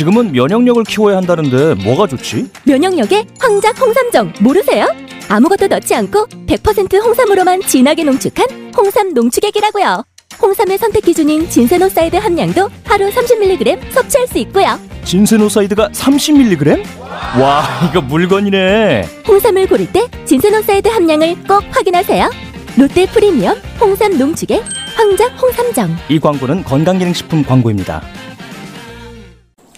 지금은 면역력을 키워야 한다는데 뭐가 좋지? 면역력에 황작 홍삼정 모르세요? 아무것도 넣지 않고 100% 홍삼으로만 진하게 농축한 홍삼 농축액이라고요. 홍삼의 선택 기준인 진세노사이드 함량도 하루 30mg 섭취할 수 있고요. 진세노사이드가 30mg? 와, 이거 물건이네. 홍삼을 고를 때 진세노사이드 함량을 꼭 확인하세요. 롯데 프리미엄 홍삼 농축액 황작 홍삼정. 이 광고는 건강기능식품 광고입니다.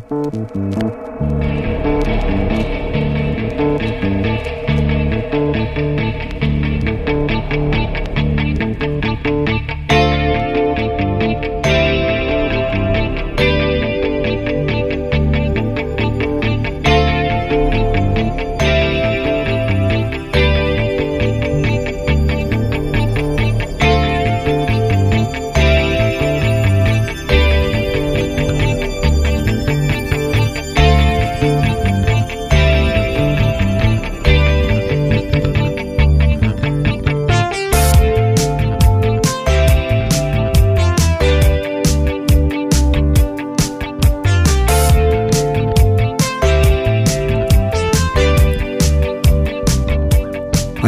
Thank you.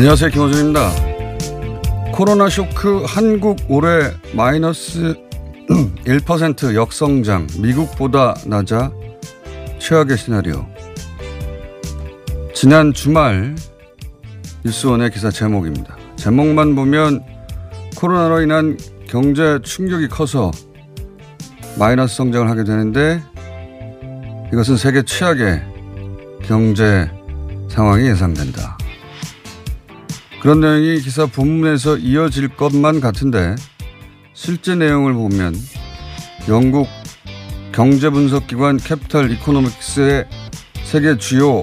안녕하세요. 김호준입니다. 코로나 쇼크 한국 올해 마이너스 1% 역성장, 미국보다 낮아 최악의 시나리오. 지난 주말 뉴스원의 기사 제목입니다. 제목만 보면 코로나로 인한 경제 충격이 커서 마이너스 성장을 하게 되는데 이것은 세계 최악의 경제 상황이 예상된다. 그런 내용이 기사 본문에서 이어질 것만 같은데 실제 내용을 보면 영국 경제분석기관 Capital Economics의 세계 주요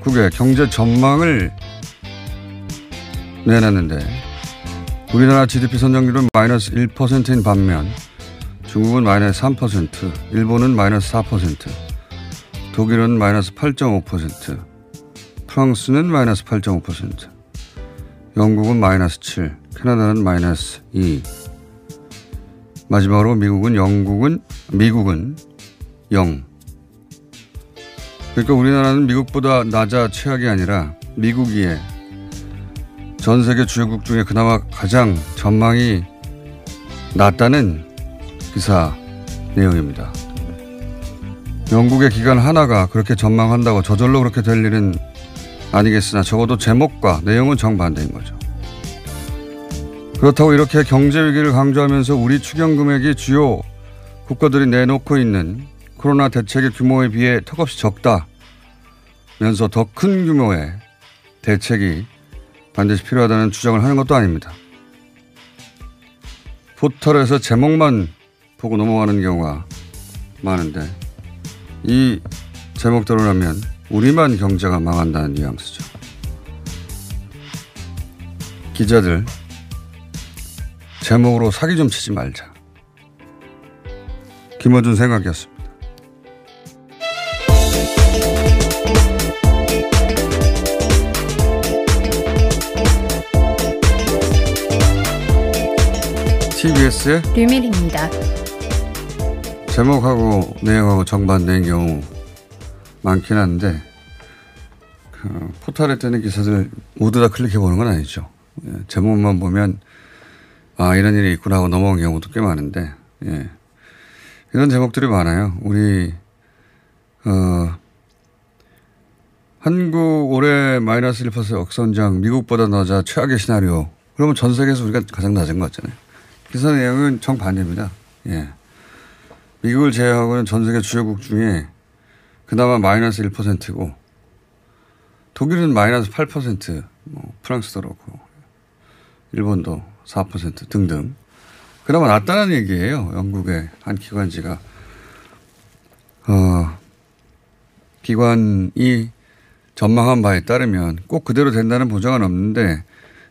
국의 경제 전망을 내놨는데 우리나라 GDP 성장률은 마이너스 1%인 반면 중국은 마이너스 3%, 일본은 마이너스 4%, 독일은 마이너스 8.5%, 프랑스는 마이너스 8.5%, 영국은 마이너스 7, 캐나다는 마이너스 2. 마지막으로 미국은 영국은 미국은 0. 그러니까 우리나라는 미국보다 낮아 최악이 아니라 미국이에 전 세계 주요국 중에 그나마 가장 전망이 낮다는 기사 내용입니다. 영국의 기관 하나가 그렇게 전망한다고 저절로 그렇게 될 일은 아니겠으나 적어도 제목과 내용은 정반대인 거죠. 그렇다고 이렇게 경제 위기를 강조하면서 우리 추경 금액이 주요 국가들이 내놓고 있는 코로나 대책의 규모에 비해 턱없이 적다면서 더 큰 규모의 대책이 반드시 필요하다는 주장을 하는 것도 아닙니다. 포털에서 제목만 보고 넘어가는 경우가 많은데 이 제목대로라면 우리만 경제가 망한다는 뉘앙스죠. 기자들 제목으로 사기 좀 치지 말자. 김어준 생각이었습니다. TBS의 류밀입니다. 제목하고 내용하고 정반대인 경우 많긴 한데 그 포털에 뜨는 기사들 모두 다 클릭해 보는 건 아니죠. 예, 제목만 보면 아 이런 일이 있구나 하고 넘어온 경우도 꽤 많은데 예. 이런 제목들이 많아요. 우리 어, 한국 올해 마이너스 1% 역선장 미국보다 낮아 최악의 시나리오. 그러면 전 세계에서 우리가 가장 낮은 거 같잖아요. 기사 내용은 정반대입니다. 예. 미국을 제외하고는 전 세계 주요국 중에 그나마 마이너스 1%고 독일은 마이너스 8%, 뭐 프랑스도 그렇고 일본도 4% 등등. 그나마 낫다는 얘기예요. 영국의 한 기관지가 어, 기관이 전망한 바에 따르면 꼭 그대로 된다는 보장은 없는데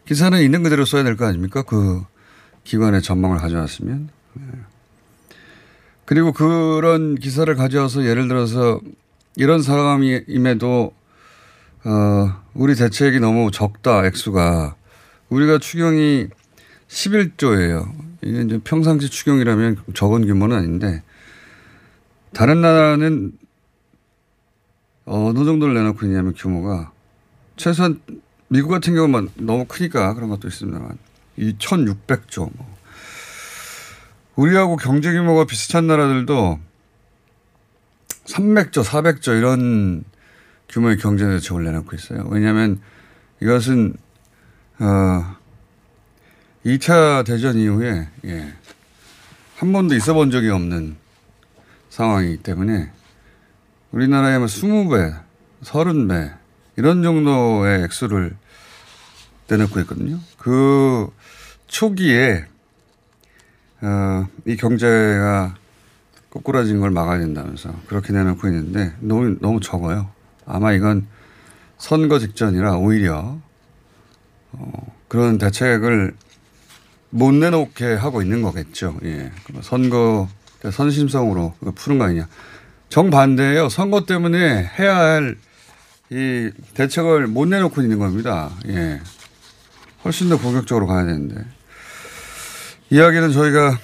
기사는 있는 그대로 써야 될 거 아닙니까? 그 기관의 전망을 가져왔으면. 네. 그리고 그런 기사를 가져와서 예를 들어서 이런 상황임에도 어, 우리 대책이 너무 적다, 액수가. 우리가 추경이 11조예요. 이게 이제 평상시 추경이라면 적은 규모는 아닌데 다른 나라는 어느 정도를 내놓고 있냐면 규모가 최소한 미국 같은 경우만 너무 크니까 그런 것도 있습니다만 2,600조 뭐. 우리하고 경제 규모가 비슷한 나라들도 300조, 400조 이런 규모의 경제 대책을 내놓고 있어요. 왜냐하면 이것은 어 2차 대전 이후에 예, 한 번도 있어 본 적이 없는 상황이기 때문에 우리나라에 뭐 20배, 30배 이런 정도의 액수를 내놓고 있거든요. 그 초기에 어, 이 경제가 꼬꾸라진 걸 막아야 된다면서 그렇게 내놓고 있는데 너무 너무 적어요. 아마 이건 선거 직전이라 오히려 어, 그런 대책을 못 내놓게 하고 있는 거겠죠. 예. 선거 선심성으로 푸는 거 아니냐. 정반대예요. 선거 때문에 해야 할 이 대책을 못 내놓고 있는 겁니다. 예. 훨씬 더 공격적으로 가야 되는데. 이야기는 저희가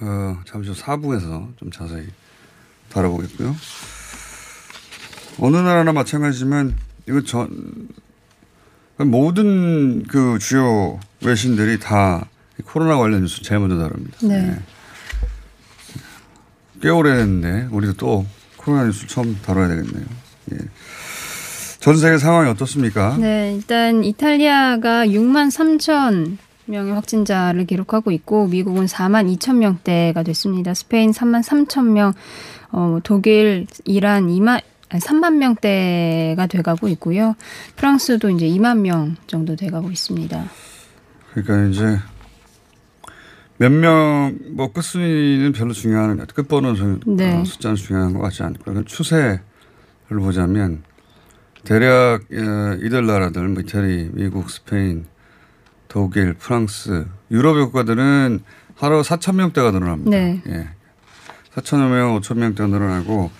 어, 잠시 후 4부에서 좀 자세히 다뤄보겠고요. 어느 나라나 마찬가지지만 이거 전 모든 그 주요 외신들이 다 코로나 관련 뉴스 제일 먼저 다룹니다. 네. 네. 꽤 오래됐는데 우리도 또 코로나 뉴스 처음 다뤄야 되겠네요. 예. 전 세계 상황이 어떻습니까? 네, 일단 이탈리아가 6만 3천 명의 확진자를 기록하고 있고 미국은 4만 2천 명대가 됐습니다. 스페인 3만 3천 명, 어, 독일, 이란 2만 3만 명대가 돼가고 있고요. 프랑스도 이제 2만 명 정도 돼가고 있습니다. 그러니까 이제 몇 명 뭐 끝순위는 별로 중요한 끝번호 네. 어, 숫자는 중요한 것 같지 않고 그러니까 추세를 보자면 대략 어, 이들 나라들 뭐 이태리, 미국, 스페인, 독일, 프랑스, 유럽 국가들은 하루 4천 명대가 늘어납니다. 네. 예. 4천여 명, 5천 명대가 늘어나고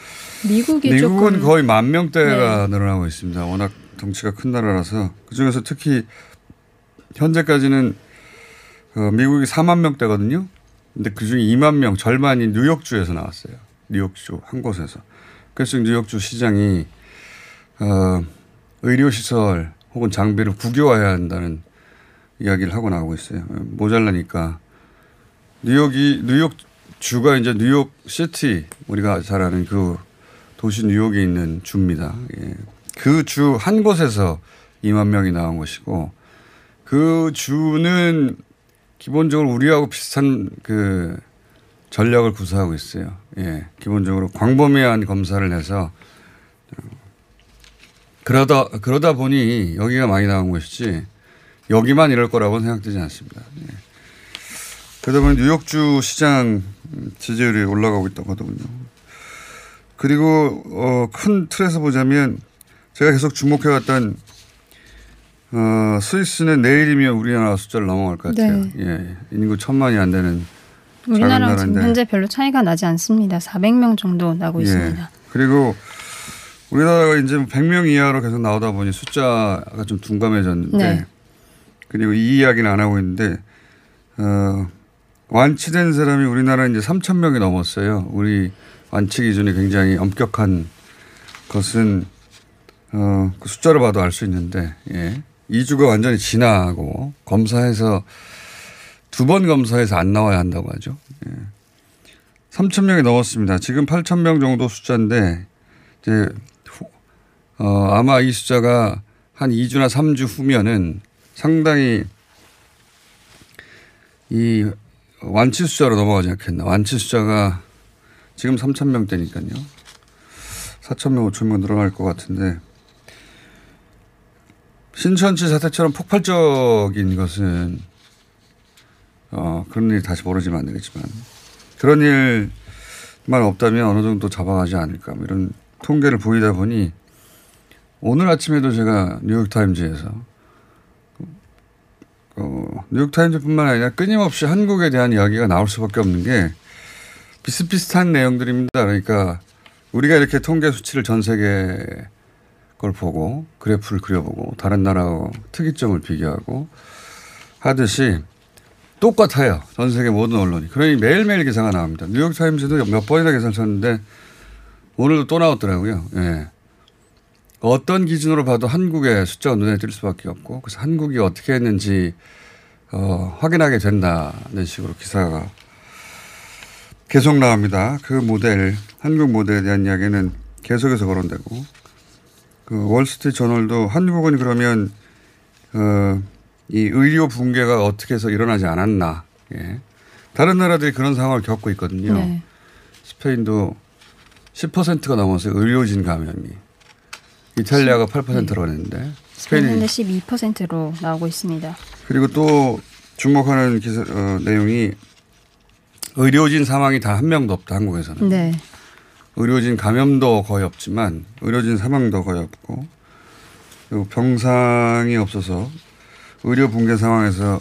미국이 미국은 거의 만 명대가 늘어나고 있습니다. 워낙 덩치가 큰 나라라서 그 중에서 특히 현재까지는 어, 미국이 4만 명대거든요. 근데 그 중에 2만 명 절반이 뉴욕주에서 나왔어요. 뉴욕주 한 곳에서. 그래서 뉴욕주 시장이 어, 의료시설 혹은 장비를 국유화해야 한다는 이야기를 하고 나오고 있어요. 모자라니까 뉴욕이 뉴욕 주가 이제 뉴욕 시티 우리가 잘 아는 그 도시 뉴욕에 있는 주입니다. 예. 그주 한 곳에서 2만 명이 나온 것이고 그 주는 기본적으로 우리하고 비슷한 그 전략을 구사하고 있어요. 예. 기본적으로 광범위한 검사를 해서 그러다 그러다 보니 여기가 많이 나온 것이지 여기만 이럴 거라고는 생각되지 않습니다. 예. 그러다 보니 뉴욕주 시장 지지율이 올라가고 있다고 하더군요. 그리고 어, 큰 틀에서 보자면 제가 계속 주목해왔던 어, 스위스는 내일이면 우리나라 숫자를 넘어갈 것 같아요. 네. 예, 인구 천만이 안 되는 우리나라랑 지금. 현재 별로 차이가 나지 않습니다. 400명 정도 나고 있습니다. 예. 그리고 우리나라가 이제 100명 이하로 계속 나오다 보니 숫자가 좀 둔감해졌는데 네. 그리고 이 이야기는 안 하고 있는데 어, 완치된 사람이 우리나라 이제 3천 명이 넘었어요. 우리 완치 기준이 굉장히 엄격한 것은 어, 그 숫자로 봐도 알 수 있는데 예. 2주가 완전히 지나고 검사해서 두 번 검사해서 안 나와야 한다고 하죠. 예. 3천 명이 넘었습니다. 지금 8천 명 정도 숫자인데 이제 후- 어, 아마 이 숫자가 한 2주나 3주 후면은 상당히 이 완치 숫자로 넘어가지 않겠나. 완치 숫자가 지금 3천 명대니까요. 4천 명, 5천 명 늘어날 것 같은데 신천지 사태처럼 폭발적인 것은 어, 그런 일이 다시 벌어지면 안 되겠지만 그런 일 없다면 어느 정도 잡아가지 않을까 뭐 이런 통계를 보이다 보니 오늘 아침에도 제가 뉴욕타임즈에서 어, 뉴욕타임즈뿐만 아니라 끊임없이 한국에 대한 이야기가 나올 수밖에 없는 게 비슷비슷한 내용들입니다. 그러니까 우리가 이렇게 통계 수치를 전 세계 걸 보고 그래프를 그려보고 다른 나라와 특이점을 비교하고 하듯이 똑같아요. 전 세계 모든 언론이. 그러니 매일매일 기사가 나옵니다. 뉴욕타임즈도 몇 번이나 기사를 썼는데 오늘도 또 나왔더라고요. 예. 어떤 기준으로 봐도 한국의 숫자가 눈에 띌 수밖에 없고 그래서 한국이 어떻게 했는지 어, 확인하게 된다는 식으로 기사가 계속 나옵니다. 그 모델, 한국 모델에 대한 이야기는 계속해서 거론되고 그 월스트리트 저널도 한국은 그러면 어, 이 의료 붕괴가 어떻게 해서 일어나지 않았나. 예. 다른 나라들이 그런 상황을 겪고 있거든요. 네. 스페인도 10%가 넘었어요. 의료진 감염이. 이탈리아가 8%라고 했는데 스페인은 스페인이 12%로 나오고 있습니다. 그리고 또 주목하는 기사 어, 내용이 의료진 사망이 다한 명도 없다 한국에서는. 네. 의료진 감염도 거의 없지만 의료진 사망도 거의 없고 그리고 병상이 없어서 의료 붕괴 상황에서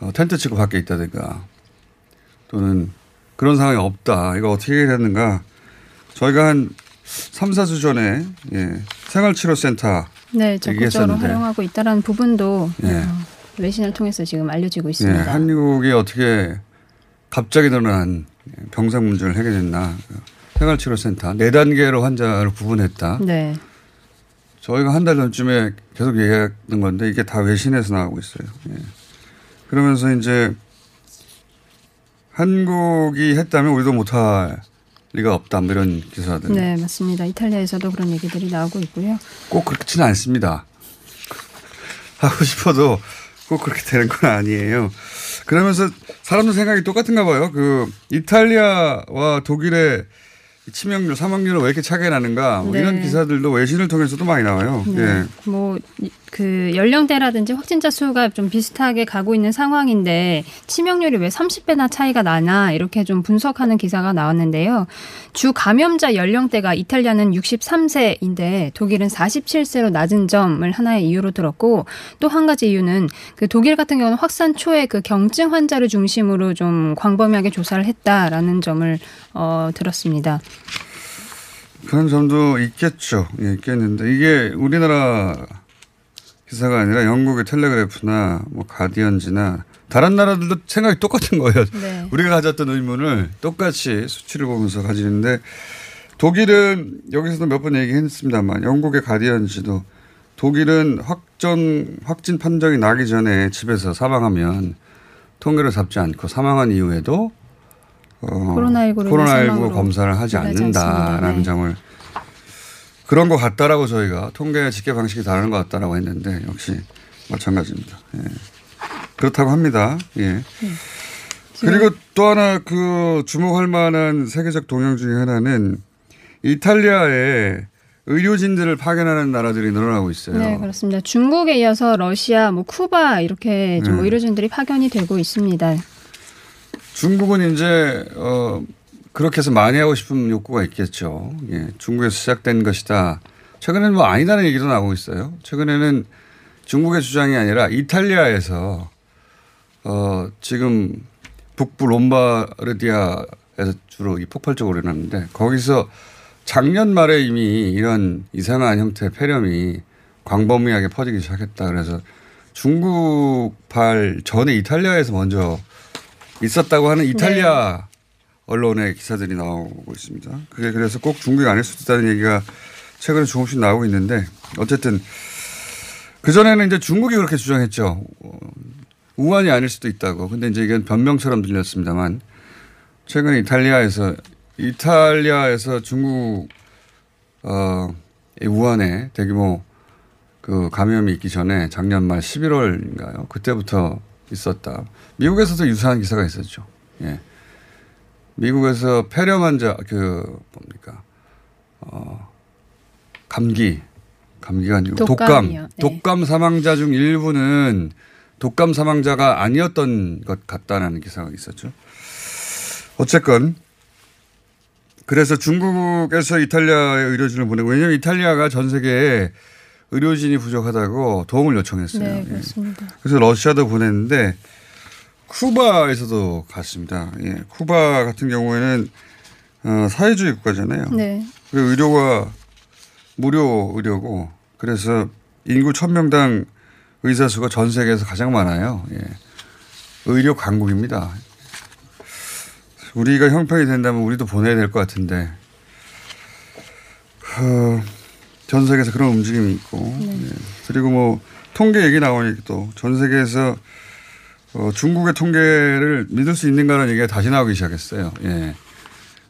어, 텐트 치고 밖에 있다든가 또는 그런 상황이 없다. 이거 어떻게 해야 되는가. 저희가 한 3, 4주 전에 예, 생활치료센터 네, 적극적으로 얘기했었는데. 활용하고 있다는 부분도 예. 어, 외신을 통해서 지금 알려지고 예, 있습니다. 한국이 어떻게 갑자기 늘어난 병상 문제를 해결했나. 생활치료센터 네 단계로 환자를 구분했다. 네. 저희가 한 달 전쯤에 계속 얘기했던 건데 이게 다 외신에서 나오고 있어요. 예. 그러면서 이제 한국이 했다면 우리도 못할 리가 없다. 뭐 이런 기사들. 네, 맞습니다. 이탈리아에서도 그런 얘기들이 나오고 있고요. 꼭 그렇지는 않습니다. 하고 싶어도 꼭 그렇게 되는 건 아니에요. 그러면서 사람들 생각이 똑같은가 봐요. 그 이탈리아와 독일의 치명률, 사망률은 왜 이렇게 차이가 나는가. 뭐 네. 이런 기사들도 외신을 통해서도 많이 나와요. 네. 예. 뭐그 연령대라든지 확진자 수가 좀 비슷하게 가고 있는 상황인데 치명률이 왜 30배나 차이가 나나 이렇게 좀 분석하는 기사가 나왔는데요. 주 감염자 연령대가 이탈리아는 63세인데 독일은 47세로 낮은 점을 하나의 이유로 들었고 또 한 가지 이유는 그 독일 같은 경우는 확산 초에 그 경증 환자를 중심으로 좀 광범위하게 조사를 했다라는 점을 어 들었습니다. 그런 점도 있겠죠. 예, 있겠는데 이게 우리나라 기사가 아니라 영국의 텔레그래프나 뭐 가디언지나 다른 나라들도 생각이 똑같은 거예요. 네. 우리가 가졌던 의문을 똑같이 수치를 보면서 가지는데 독일은 여기서도 몇 번 얘기했습니다만 영국의 가디언지도 독일은 확전 확진 판정이 나기 전에 집에서 사망하면 통계를 잡지 않고 사망한 이후에도 어, 코로나19로 인한 코로나19 사망으로 검사를 하지 않는다라는. 네. 점을 그런 것 같다라고 저희가 통계 집계 방식이 다른 것 같다라고 했는데 역시 마찬가지입니다. 예. 그렇다고 합니다. 예. 네. 그리고 또 하나 그 주목할 만한 세계적 동향 중에 하나는 이탈리아에 의료진들을 파견하는 나라들이 늘어나고 있어요. 네, 그렇습니다. 중국에 이어서 러시아, 뭐 쿠바 이렇게 좀 네. 의료진들이 파견이 되고 있습니다. 중국은 이제 어 그렇게 해서 많이 하고 싶은 욕구가 있겠죠. 예, 중국에서 시작된 것이다. 최근에는 뭐 아니다는 얘기도 나오고 있어요. 최근에는 중국의 주장이 아니라 이탈리아에서 어 지금 북부 롬바르디아에서 주로 이 폭발적으로 일어났는데 거기서 작년 말에 이미 이런 이상한 형태의 폐렴이 광범위하게 퍼지기 시작했다. 그래서 중국발 전에 이탈리아에서 먼저 있었다고 하는 이탈리아 언론의 기사들이 나오고 있습니다. 그게 그래서 꼭 중국이 아닐 수도 있다는 얘기가 최근에 조금씩 나오고 있는데 어쨌든 그전에는 이제 중국이 그렇게 주장했죠. 어, 우한이 아닐 수도 있다고. 근데 이제 이건 변명처럼 들렸습니다만 최근에 이탈리아에서 이탈리아에서 중국 어, 이 우한에 대규모 그 감염이 있기 전에 작년 말 11월인가요? 그때부터 있었다. 미국에서도 유사한 기사가 있었죠. 예. 미국에서 폐렴 환자 그 뭡니까? 어 감기 감기가 아니고 독감. 네. 독감 사망자 중 일부는 독감 사망자가 아니었던 것 같다라는 기사가 있었죠. 어쨌건 그래서 중국에서 이탈리아에 의료진을 보내고 왜냐하면 이탈리아가 전 세계에 의료진이 부족하다고 도움을 요청했어요. 네, 예. 그렇습니다. 그래서 러시아도 보냈는데 쿠바에서도 갔습니다. 예. 쿠바 같은 경우에는 어, 사회주의 국가잖아요. 네. 그리고 의료가 무료 의료고 그래서 인구 1000명당 의사 수가 전 세계에서 가장 많아요. 예. 의료 강국입니다. 우리가 형평이 된다면 우리도 보내야 될 것 같은데 어, 전 세계에서 그런 움직임이 있고 예. 그리고 뭐 통계 얘기 나오니까 또 전 세계에서 어, 중국의 통계를 믿을 수 있는가라는 얘기가 다시 나오기 시작했어요. 예.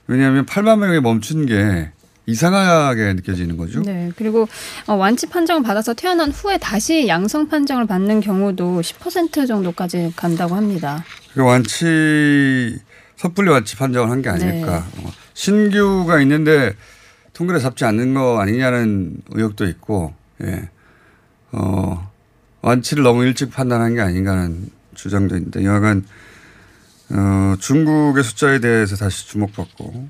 왜냐하면 8만 명에 멈춘 게 이상하게 느껴지는 거죠. 네. 그리고 어, 완치 판정을 받아서 태어난 후에 다시 양성 판정을 받는 경우도 10% 정도까지 간다고 합니다. 그 완치 섣불리 완치 판정을 한 게 아닐까. 어, 신규가 있는데 통계를 잡지 않는 거 아니냐는 의혹도 있고, 예. 어, 완치를 너무 일찍 판단한 게 아닌가는 주장도 있는데, 여하간, 어, 중국의 숫자에 대해서 다시 주목받고,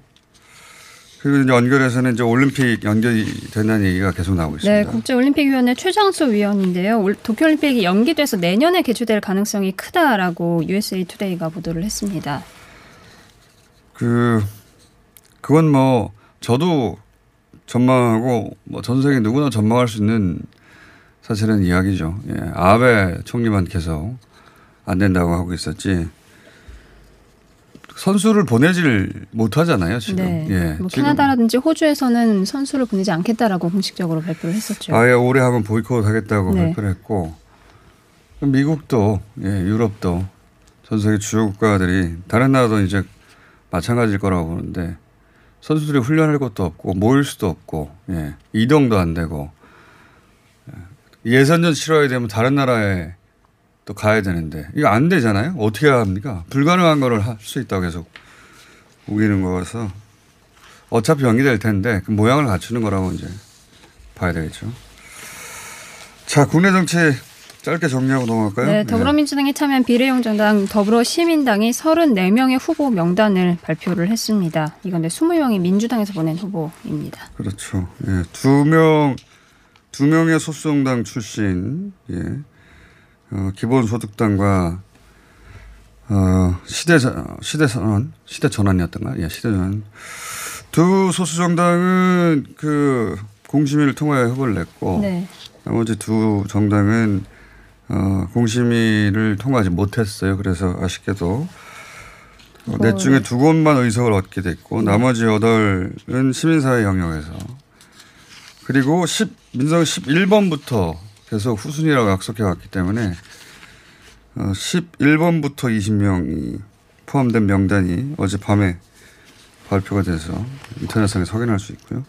그리고 이제 연결해서는 이제 올림픽 연결이 된다는 얘기가 계속 나오고 있습니다. 네, 국제올림픽위원회 최장수 위원인데요. 올- 도쿄올림픽이 연기돼서 내년에 개최될 가능성이 크다라고 USA 투데이가 보도를 했습니다. 그 그건 뭐 저도 전망하고 뭐 전 세계 누구나 전망할 수 있는 사실은 이야기죠. 예. 아베 총리만 계속 안 된다고 하고 있었지. 선수를 보내질 못하잖아요 지금. 네. 예. 뭐 지금 캐나다라든지 호주에서는 선수를 보내지 않겠다라고 공식적으로 발표를 했었죠. 아예 올해 하면 보이콧 하겠다고 네. 발표를 했고 미국도 예, 유럽도 전 세계 주요 국가들이 다른 나라도 이제 마찬가지일 거라고 보는데 선수들이 훈련할 것도 없고 모일 수도 없고 예, 이동도 안 되고 예, 예선전 치러야 되면 다른 나라에 또 가야 되는데 이거 안 되잖아요. 어떻게 합니까? 불가능한 거를 할 수 있다고 계속 우기는 거라서 어차피 연기될 텐데 그 모양을 갖추는 거라고 이제 봐야 되겠죠. 자, 국내 정치 짧게 정리하고 넘어갈까요? 네, 더불어민주당이 참여한 비례용정당 더불어시민당이 34명의 후보 명단을 발표를 했습니다. 이건 데 20명이 민주당에서 보낸 후보입니다. 그렇죠. 예, 두 명, 두 명의 소수정당 출신, 예, 어, 기본소득당과 어, 시대 시대 선언, 시대 전환이었던가? 예, 시대 전환. 두 소수정당은 그 공심위를 통하여 후보를 냈고 네. 나머지 두 정당은 어, 공심위를 통과하지 못했어요. 그래서 아쉽게도 어, 넷 중에 두 곳만 의석을 얻게 됐고 나머지 여덟은 시민사회 영역에서 그리고 10, 민성 11번부터 계속 후순위라고 약속해 왔기 때문에 어, 11번부터 20명이 포함된 명단이 어젯밤에 발표가 돼서 인터넷상에 확인할 수 있고요.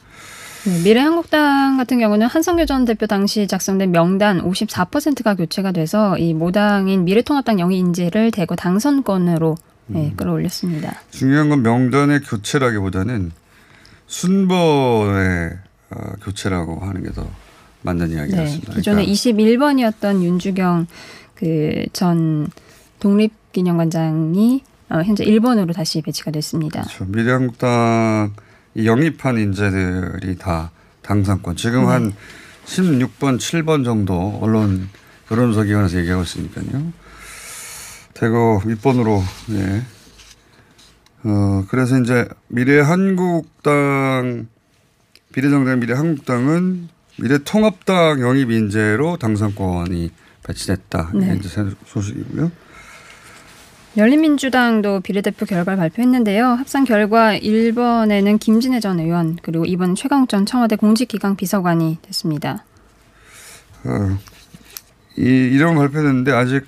네, 미래한국당 같은 경우는 한성규 전 대표 당시 작성된 명단 54%가 교체가 돼서 이 모당인 미래통합당 영의 인재를 대거 당선권으로 네, 끌어올렸습니다. 중요한 건 명단의 교체라기보다는 순번의 어, 교체라고 하는 게 더 맞는 이야기 네, 같습니다. 기존에 그러니까 21번이었던 윤주경 그 전 독립기념관장이 어, 현재 1번으로 다시 배치가 됐습니다. 그렇죠. 미래한국당 이 영입한 인재들이 다 당선권. 지금 한 16번, 7번 정도 언론 여론조사 기관에서 얘기하고 있으니까요. 대거 윗번으로 예. 어 그래서 이제 미래 한국당 비례정당 미래 한국당은 미래 통합당 영입 인재로 당선권이 배치됐다. 네. 이제 새 소식이고요. 열린민주당도 비례대표 결과를 발표했는데요. 합산 결과 1번에는 김진애 전 의원 그리고 2번 최강욱 전 청와대 공직기강 비서관이 됐습니다. 어, 이 이름 발표됐는데 아직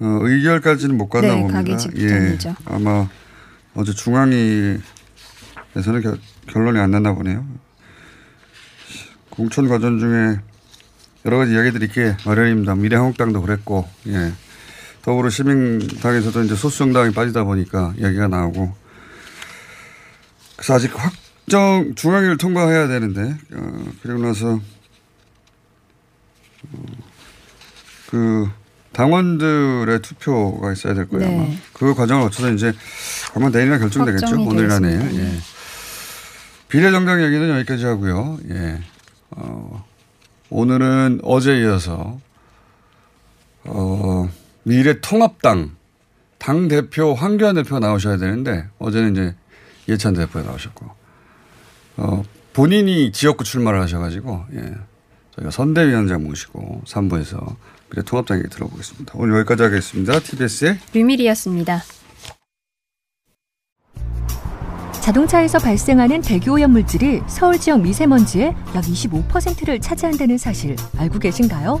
어, 의결까지는 못 갔나 네, 봅니다. 예, 아마 어제 중앙위에서는 겨- 결론이 안 났나 보네요. 공천 과정 중에 여러 가지 이야기들이 있게 마련입니다. 미래한국당도 그랬고, 예. 더불어 시민당에서도 이제 소수정당이 빠지다 보니까 이야기가 나오고, 그래서 아직 확정 중앙위를 통과해야 되는데, 어, 그리고 나서 그 당원들의 투표가 있어야 될 거예요. 네. 아마. 그 과정을 거쳐서 이제 아마 내일이나 결정되겠죠. 오늘이나 내일. 예. 비례정당 얘기는 여기까지 하고요. 예. 어, 오늘은 어제 이어서 어, 미래통합당 당 대표 황교안 대표 가 나오셔야 되는데 어제는 이제 예찬 대표가 나오셨고 어, 본인이 지역구 출마를 하셔가지고 예. 저희가 선대위원장 모시고 3부에서 미래통합당 얘기 들어보겠습니다. 오늘 여기까지 하겠습니다. TBS의 류밀이었습니다. 자동차에서 발생하는 대기오염 물질이 서울 지역 미세먼지의 약 25%를 차지한다는 사실 알고 계신가요?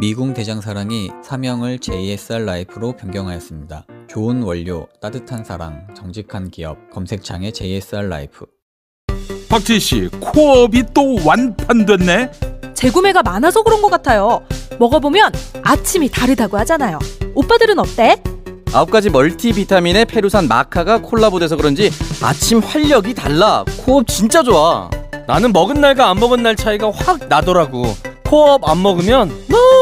미궁 대장사랑이 사명을 JSR 라이프로 변경하였습니다. 좋은 원료, 따뜻한 사랑, 정직한 기업, 검색창에 JSR 라이프. 박지희 씨, 코어업이 또 완판됐네. 재구매가 많아서 그런 것 같아요. 먹어보면 아침이 다르다고 하잖아요. 오빠들은 어때? 아홉 가지 멀티비타민에 페루산 마카가 콜라보돼서 그런지 아침 활력이 달라. 코어업 진짜 좋아. 나는 먹은 날과 안 먹은 날 차이가 확 나더라고. 코어업 안 먹으면 너무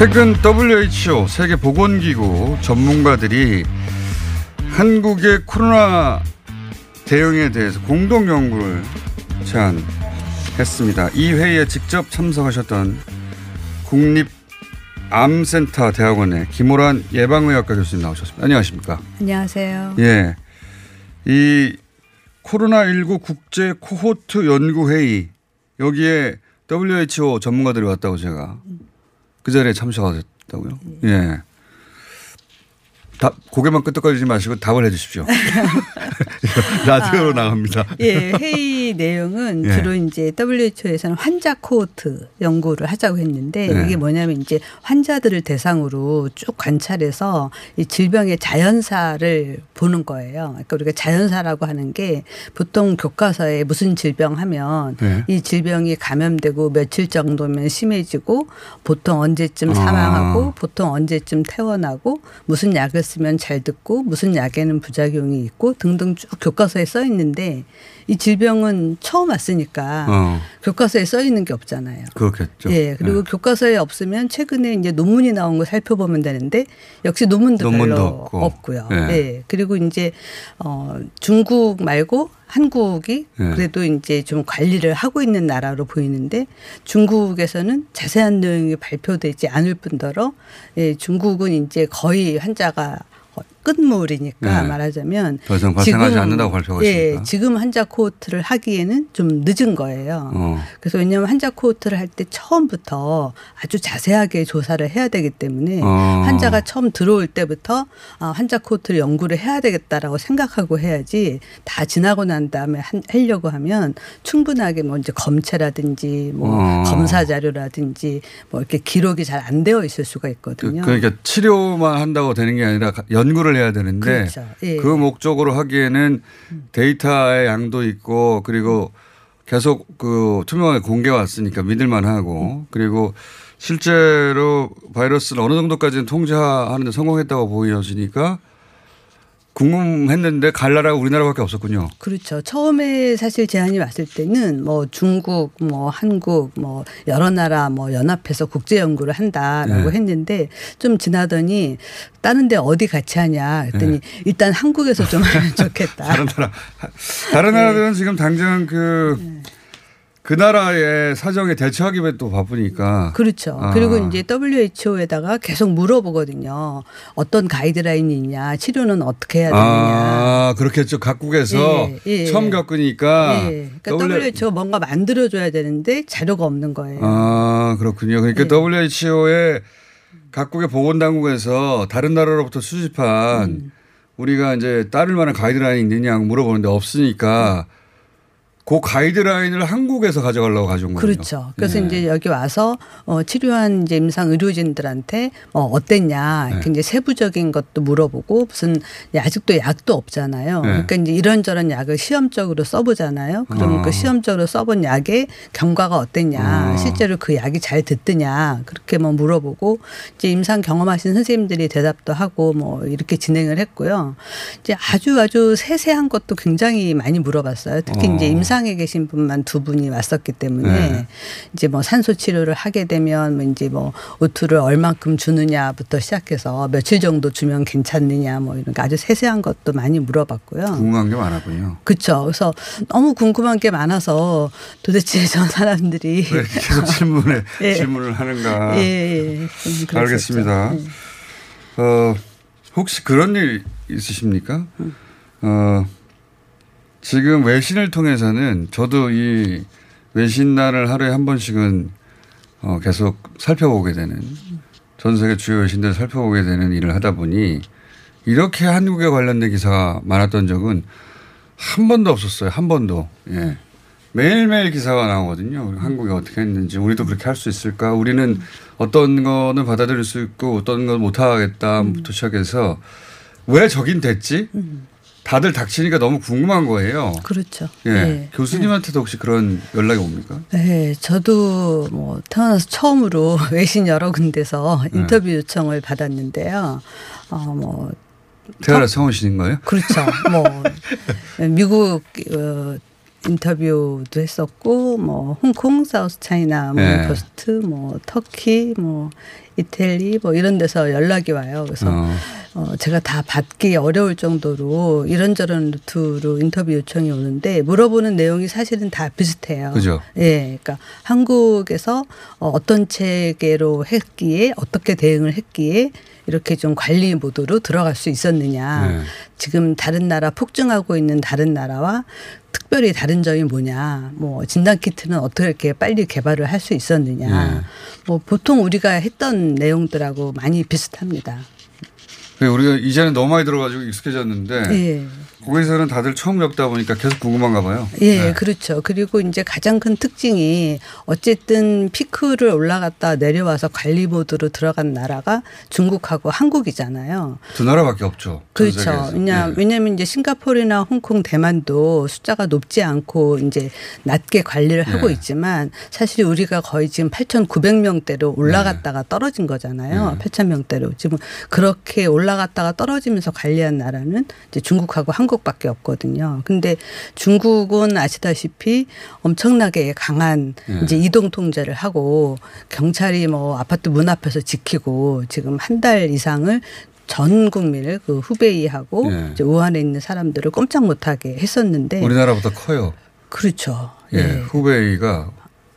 최근 WHO 세계 보건기구 전문가들이 한국의 코로나 대응에 대해서 공동 연구를 제안했습니다. 이 회의에 직접 참석하셨던 국립 암센터 대학원의 김호란 예방의학과 교수님 나오셨습니다. 안녕하십니까? 안녕하세요. 예. 이 코로나19 국제 코호트 연구회의 여기에 WHO 전문가들이 왔다고 제가 그 자리에 참석하셨다고요? 예. 답, 고개만 끄덕거리지 마시고 답을 해 주십시오. 라디오로 아, 나갑니다. 예, 회의 내용은 예. 주로 이제 WHO에서는 환자 코호트 연구를 하자고 했는데 예. 이게 뭐냐면 이제 환자들을 대상으로 쭉 관찰해서 이 질병의 자연사를 보는 거예요. 그러니까 우리가 자연사라고 하는 게 보통 교과서에 무슨 질병 하면 예. 이 질병이 감염되고 며칠 정도면 심해지고 보통 언제쯤 사망하고 아. 보통 언제쯤 퇴원하고 무슨 약을 쓰면 잘 듣고 무슨 약에는 부작용이 있고 등등 쭉 교과서에 써 있는데 이 질병은 처음 왔으니까 어. 교과서에 써 있는 게 없잖아요. 그렇겠죠. 예. 그리고 네. 교과서에 없으면 최근에 이제 논문이 나온 거 살펴보면 되는데 역시 논문도, 논문도 별로 없고. 없고요. 예. 예. 그리고 이제 어 중국 말고 한국이 예. 그래도 이제 좀 관리를 하고 있는 나라로 보이는데 중국에서는 자세한 내용이 발표되지 않을 뿐더러 예, 중국은 이제 거의 환자가 끝물이니까 네. 말하자면 더 이상 발생하지 지금, 않는다고 발표가 예, 지금 환자 코호트를 하기에는 좀 늦은 거예요. 어. 그래서 왜냐하면 환자 코호트를 할 때 처음부터 아주 자세하게 조사를 해야 되기 때문에 어. 환자가 처음 들어올 때부터 아, 환자 코호트를 연구를 해야 되겠다라고 생각하고 해야지 다 지나고 난 다음에 한, 하려고 하면 충분하게 뭐 이제 검체라든지 뭐 어. 검사 자료라든지 뭐 이렇게 기록이 잘 안 되어 있을 수가 있거든요. 그, 그러니까 치료만 한다고 되는 게 아니라 연구를 홍보를 해야 되는데 그렇죠. 예. 그 목적으로 하기에는 데이터의 양도 있고 그리고 계속 그 투명하게 공개 왔으니까 믿을만 하고 그리고 실제로 바이러스를 어느 정도까지는 통제하는 데 성공했다고 보여지니까 궁금했는데 갈 나라가 우리나라밖에 없었군요. 그렇죠. 처음에 사실 제안이 왔을 때는 뭐 중국, 뭐 한국, 뭐 여러 나라 뭐 연합해서 국제 연구를 한다라고 네. 했는데 좀 지나더니 다른 데 어디 같이 하냐 했더니 네. 일단 한국에서 좀 하면 좋겠다. 다른 나라 다른 나라들은 지금 당장 그, 그 나라의 사정에 대처하기 위해 또 바쁘니까. 그렇죠. 아. 그리고 이제 WHO에다가 계속 물어보거든요. 어떤 가이드라인이 있냐, 치료는 어떻게 해야 되느냐. 아, 그렇겠죠. 각국에서 예, 예. 처음 겪으니까. 예. 그러니까 WHO 뭔가 만들어줘야 되는데 자료가 없는 거예요. 아, 그렇군요. 그러니까 WHO의 각국의 보건당국에서 다른 나라로부터 수집한 음. 우리가 이제 따를 만한 가이드라인이 있느냐 물어보는데 없으니까 그 가이드라인을 한국에서 가져가려고 가져온 거예요. 그렇죠. 그래서 네. 이제 여기 와서 어, 치료한 이제 임상 의료진들한테 어, 어땠냐 이렇게 네. 이제 세부적인 것도 물어보고 무슨 아직도 약도 없잖아요. 네. 그러니까 이제 이런저런 약을 시험적으로 써보잖아요. 그러면 어. 그 시험적으로 써본 약의 경과가 어땠냐, 어. 실제로 그 약이 잘 듣느냐 그렇게 뭐 물어보고 이제 임상 경험하신 선생님들이 대답도 하고 뭐 이렇게 진행을 했고요. 이제 아주 아주 세세한 것도 굉장히 많이 물어봤어요. 특히 어. 이제 임상 에 계신 분만 두 분이 왔었기 때문에 네. 이제 뭐 산소 치료를 하게 되면 뭐 이제 뭐 오투를 얼만큼 주느냐부터 시작해서 며칠 정도 주면 괜찮느냐 뭐 이런 거 아주 세세한 것도 많이 물어봤고요. 궁금한 게 많았군요. 그렇죠. 그래서 너무 궁금한 게 많아서 도대체 저 사람들이 왜 계속 질문에 예. 질문을 하는가. 예, 예. 좀 그랬었죠. 알겠습니다. 예. 어, 혹시 그런 일 있으십니까? 어, 지금 외신을 통해서는 저도 이 외신단을 하루에 한 번씩은 어, 계속 살펴보게 되는 전 세계 주요 외신들을 살펴보게 되는 일을 하다 보니 이렇게 한국에 관련된 기사가 많았던 적은 한 번도 없었어요. 한 번도. 예. 매일매일 기사가 나오거든요. 한국이 어떻게 했는지 우리도 그렇게 할 수 있을까? 우리는 어떤 거는 받아들일 수 있고 어떤 건 못하겠다부터 시작해서 왜 저긴 됐지? 다들 닥치니까 너무 궁금한 거예요. 그렇죠. 예. 예. 교수님한테도 혹시 그런 연락이 옵니까? 네, 저도 뭐 태어나서 처음으로 외신 여러 군데서 네. 인터뷰 요청을 받았는데요. 어, 뭐 태어나서 성우시는 거예요? 그렇죠. 뭐 미국 어, 인터뷰도 했었고 뭐 홍콩, 사우스 차이나 뭐 네. 포스트, 뭐 터키, 뭐 이태리 뭐 이런 데서 연락이 와요. 그래서 어. 어, 제가 다 받기 어려울 정도로 이런저런 루트로 인터뷰 요청이 오는데 물어보는 내용이 사실은 다 비슷해요. 그죠. 예. 그러니까 한국에서 어, 어떤 체계로 했기에 어떻게 대응을 했기에 이렇게 좀 관리 모드로 들어갈 수 있었느냐. 네. 지금 다른 나라 폭증하고 있는 다른 나라와 특별히 다른 점이 뭐냐. 뭐 진단 키트는 어떻게 이렇게 빨리 개발을 할 수 있었느냐. 네. 뭐 보통 우리가 했던 내용들하고 많이 비슷합니다. 그 우리가 이제는 너무 많이 들어가지고 익숙해졌는데 예. 거기서는 다들 처음 겪다 보니까 계속 궁금한가 봐요. 예, 네. 그렇죠. 그리고 이제 가장 큰 특징이 어쨌든 피크를 올라갔다 내려와서 관리 모드로 들어간 나라가 중국하고 한국이잖아요. 두 나라밖에 없죠. 전 그렇죠. 왜냐, 네. 왜냐하면 이제 싱가포르나 홍콩, 대만도 숫자가 높지 않고 이제 낮게 관리를 하고 네. 있지만 사실 우리가 거의 지금 8,900명대로 올라갔다가 떨어진 거잖아요. 네. 8,000명대로. 지금 그렇게 올라갔다가 떨어지면서 관리한 나라는 이제 중국하고 한국 밖에 없거든요. 근데 중국은 아시다시피 엄청나게 강한 네. 이제 이동 통제를 하고 경찰이 뭐 아파트 문 앞에서 지키고 지금 한 달 이상을 전 국민을 그 후베이하고 네. 이제 우한에 있는 사람들을 꼼짝 못하게 했었는데 우리나라보다 커요. 그렇죠. 예. 후베이가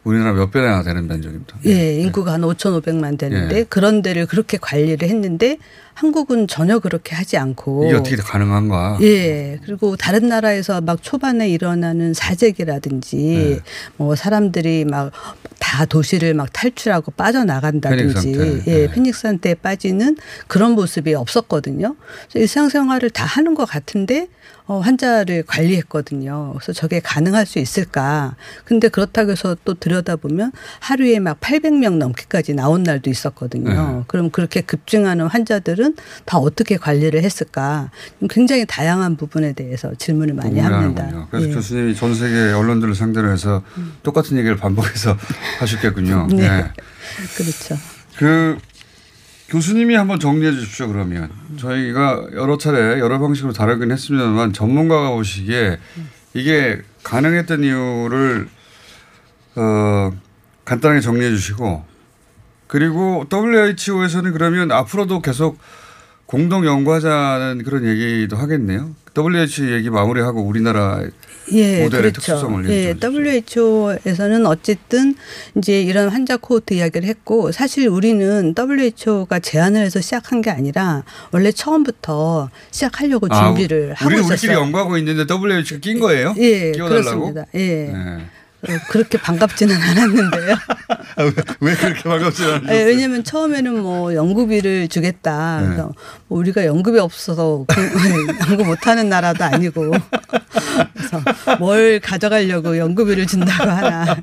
우리나라 몇 배나 되는 면적입니다. 예, 인구가 한 5,500만 되는데 예. 그런 데를 그렇게 관리를 했는데 한국은 전혀 그렇게 하지 않고 이게 어떻게 가능한가? 예. 그리고 다른 나라에서 막 초반에 일어나는 사재기라든지 네. 뭐 사람들이 막 다 도시를 막 탈출하고 빠져나간다든지. 예, 네. 패닉 상태에 빠지는 그런 모습이 없었거든요. 그래서 일상생활을 다 하는 것 같은데 어, 환자를 관리했거든요. 그래서 저게 가능할 수 있을까. 근데 그렇다고 해서 또 들여다보면 하루에 막 800명 넘기까지 나온 날도 있었거든요. 네. 그럼 그렇게 급증하는 환자들은 다 어떻게 관리를 했을까 굉장히 다양한 부분에 대해서 질문을 많이 합니다. 그래서 예. 교수님이 전 세계 언론들을 상대로 해서 똑같은 얘기를 반복해서 하셨겠군요. 네. 네. 그렇죠. 그 교수님이 한번 정리해 주십시오. 그러면 저희가 여러 차례 여러 방식으로 다루긴 했습니다만 전문가가 보시기에 이게 가능했던 이유를 어, 간단하게 정리해 주시고 그리고 WHO에서는 그러면 앞으로도 계속 공동 연구하자는 그런 얘기도 하겠네요. WHO 얘기 마무리하고 우리나라 예, 모델의 그렇죠. 특수성을 예, WHO에서는 어쨌든 이제 이런 환자 코호트 이야기를 했고 사실 우리는 WHO가 제안을 해서 시작한 게 아니라 원래 처음부터 시작하려고 아, 준비를 하고 우리는 있었어요. 우리끼리 연구하고 있는데 WHO가 낀 거예요? 예, 끼워달라고? 그렇습니다. 예. 네. 어, 그렇게 반갑지는 않았는데요. 아, 왜, 왜 그렇게 반갑지 않으셨어요? 예, 왜냐하면 처음에는 뭐 연구비를 주겠다. 네. 뭐 우리가 연구비 없어서 그- 연구 못하는 나라도 아니고 그래서 뭘 가져가려고 연구비를 준다고 하나.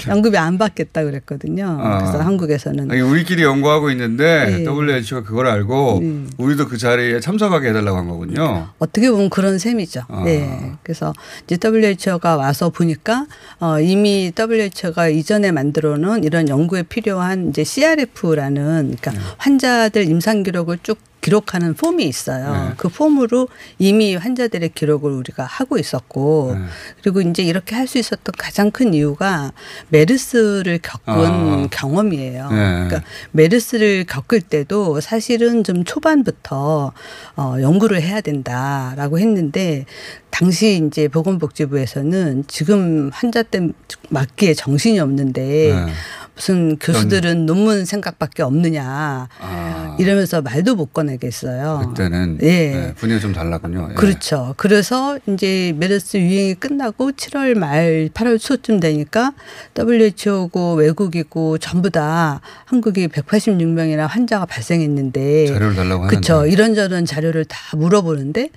그래서 연구비 안 받겠다 그랬거든요. 그래서 아. 한국에서는 아니, 우리끼리 연구하고 있는데 예. WHO가 그걸 알고 네. 우리도 그 자리에 참석하게 해달라고 한 거군요. 어떻게 보면 그런 셈이죠. 아. 네. 그래서 이제 WHO가 와서 보니까 어, 이미 WHO가 이전에 만들어 놓은 이런 연구에 필요한 이제 CRF라는 그러니까 환자들 임상 기록을 쭉 기록하는 폼이 있어요. 네. 그 폼으로 이미 환자들의 기록을 우리가 하고 있었고 네. 그리고 이제 이렇게 할 수 있었던 가장 큰 이유가 메르스를 겪은 아. 경험이에요. 네. 그러니까 메르스를 겪을 때도 사실은 좀 초반부터 어, 연구를 해야 된다라고 했는데 당시 이제 보건복지부에서는 지금 환자 때 맞기에 정신이 없는데 네. 무슨 교수들은 논문 생각밖에 없느냐 아, 이러면서 말도 못 꺼내겠어요. 그때는 예. 네, 분위기가 좀 달랐군요. 예. 그렇죠. 그래서 이제 메르스 유행이 끝나고 7월 말 8월 초쯤 되니까 WHO고 외국이고 전부 다 한국이 186명이나 환자가 발생했는데 자료를 달라고 하는데 그렇죠. 이런저런 자료를 다 물어보는데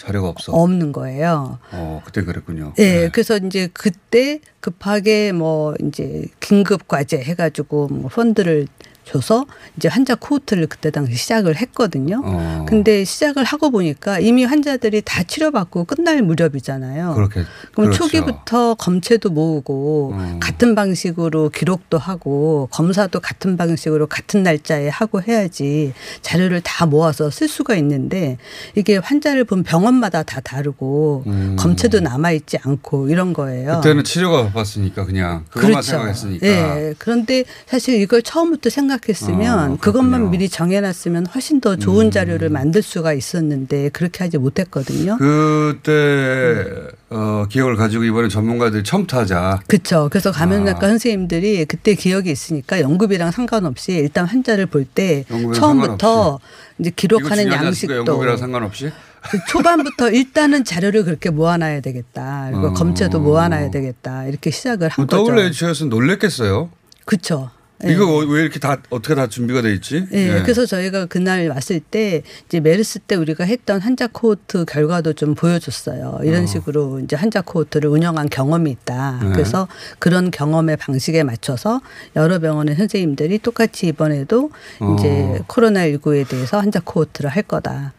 자료가 없어. 없는 거예요. 어, 그때 그랬군요. 예, 그래서 이제 그때 급하게 뭐 이제 긴급 과제 해가지고 뭐 펀드를 줘서 이제 환자 코호트를 그때 당시 시작을 했거든요. 어. 근데 시작을 하고 보니까 이미 환자들이 다 치료받고 끝날 무렵이잖아요. 그렇게 그럼 그렇죠. 초기부터 검체도 모으고 음. 같은 방식으로 기록도 하고 검사도 같은 방식으로 같은 날짜에 하고 해야지 자료를 다 모아서 쓸 수가 있는데 이게 환자를 본 병원마다 다 다르고 음. 검체도 남아 있지 않고 이런 거예요. 그때는 치료가 바빴으니까 그냥 그것만 생각했으니까. 예. 그런데 사실 이걸 처음부터 생각 했으면 어, 그것만 미리 정해놨으면 훨씬 더 좋은 음. 자료를 만들 수가 있었는데 그렇게 하지 못했거든요. 그때 어, 기억을 가지고 이번에 전문가들이 하자. 그렇죠. 그래서 감염내과 아. 선생님들이 그때 기억이 있으니까 연구비랑 상관없이 일단 환자를 볼 때 처음부터 이제 이거 기록하는? 양식도 연구비랑 상관없이. 그 초반부터 일단은 자료를 그렇게 모아놔야 되겠다. 그리고 어. 검체도 모아놔야 되겠다. 이렇게 시작을 한 거죠. WHO에서는 놀랬겠어요. 그렇죠. 예. 이거 왜 이렇게 다 어떻게 다 준비가 돼 있지? 예, 그래서 저희가 그날 왔을 때 이제 메르스 때 우리가 했던 환자 코호트 결과도 좀 보여줬어요. 이런 어. 식으로 이제 환자 코호트를 운영한 경험이 있다. 네. 그래서 그런 경험의 방식에 맞춰서 여러 병원의 선생님들이 똑같이 이번에도 이제 어. 코로나 19에 대해서 환자 코호트를 할 거다.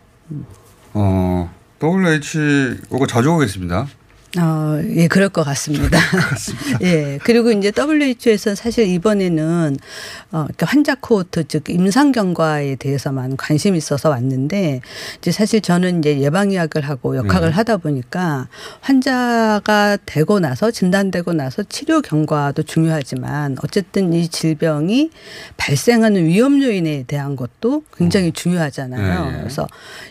어, WHO가 자주 오겠습니다. 어, 예, 그럴 것 같습니다. 예. 그리고 이제 WHO에서 사실 이번에는 어, 그러니까 환자 코호트 즉 임상 경과에 대해서만 관심이 있어서 왔는데 이제 사실 저는 이제 예방의학을 하고 역학을 네. 하다 보니까 환자가 되고 나서 진단되고 나서 치료 경과도 중요하지만 어쨌든 이 질병이 발생하는 위험 요인에 대한 것도 굉장히 중요하잖아요. 네, 네. 그래서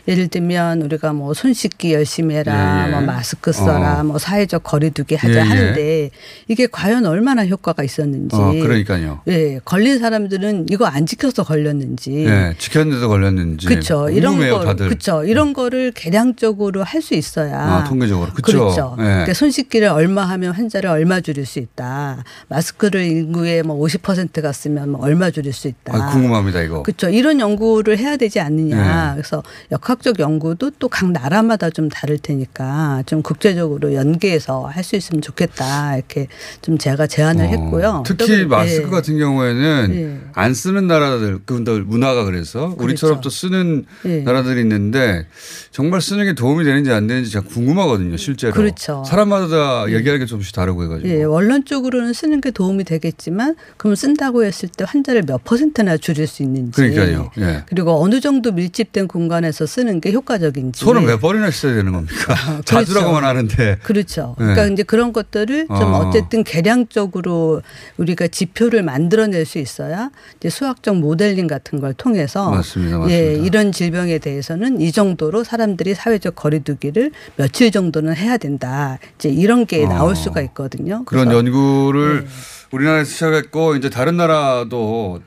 예를 들면 우리가 뭐 손 씻기 열심히 해라, 예, 예. 뭐 마스크 써라, 어. 뭐 사회적 거리두기 하자 예, 예. 하는데 이게 과연 얼마나 효과가 있었는지. 어, 그러니까요. 예, 걸린 사람들은 이거 안 지켜서 걸렸는지. 예, 지켰는데도 걸렸는지. 그렇죠. 이런 거. 그렇죠. 이런 거를 계량적으로 할 수 있어야. 아, 통계적으로. 그쵸. 그렇죠. 예. 그러니까 손 씻기를 얼마 하면 환자를 얼마 줄일 수 있다. 마스크를 인구의 뭐 50%가 쓰면 뭐 얼마 줄일 수 있다. 아, 궁금합니다, 이거. 그렇죠. 이런 연구를 해야 되지 않느냐. 네. 그래서 역학적 연구도 또 각 나라마다 좀 다를 테니까 좀 국제적으로 연계해서 할 수 있으면 좋겠다 이렇게 좀 제가 제안을 했고요. 어, 특히 또, 마스크 예. 같은 경우에는 예. 안 쓰는 나라들 그분들 문화가 그래서 우리처럼 또 쓰는 예. 나라들이 있는데 정말 쓰는 게 도움이 되는지 안 되는지 제가 궁금하거든요 실제로 그렇죠. 사람마다 얘기하는 게 조금씩 다르고 해가지고 예, 원론적으로는 쓰는 게 도움이 되겠지만 그럼 쓴다고 했을 때 환자를 몇 퍼센트나 줄일 수 있는지 그러니까요. 예. 그리고 어느 정도 밀집된 공간에서 쓰는 게 효과적인지 손을 몇 번이나 씻어야 되는 겁니까? 자주라고만 하는데 그렇죠. 예. 그러니까 이제 그런 것들을 좀 어. 어쨌든 계량적으로 우리가 지표를 만들어낼 수 있어야 이제 수학적 모델링 같은 걸 통해서 맞습니다. 맞습니다. 예, 이런 질병에 대해서는 이 정도로 사람들이 사회적 거리두기를 며칠 정도는 해야 된다. 이제 이런 게 나올 어. 수가 있거든요. 그런 연구를 우리나라에서 시작했고 이제 다른 나라도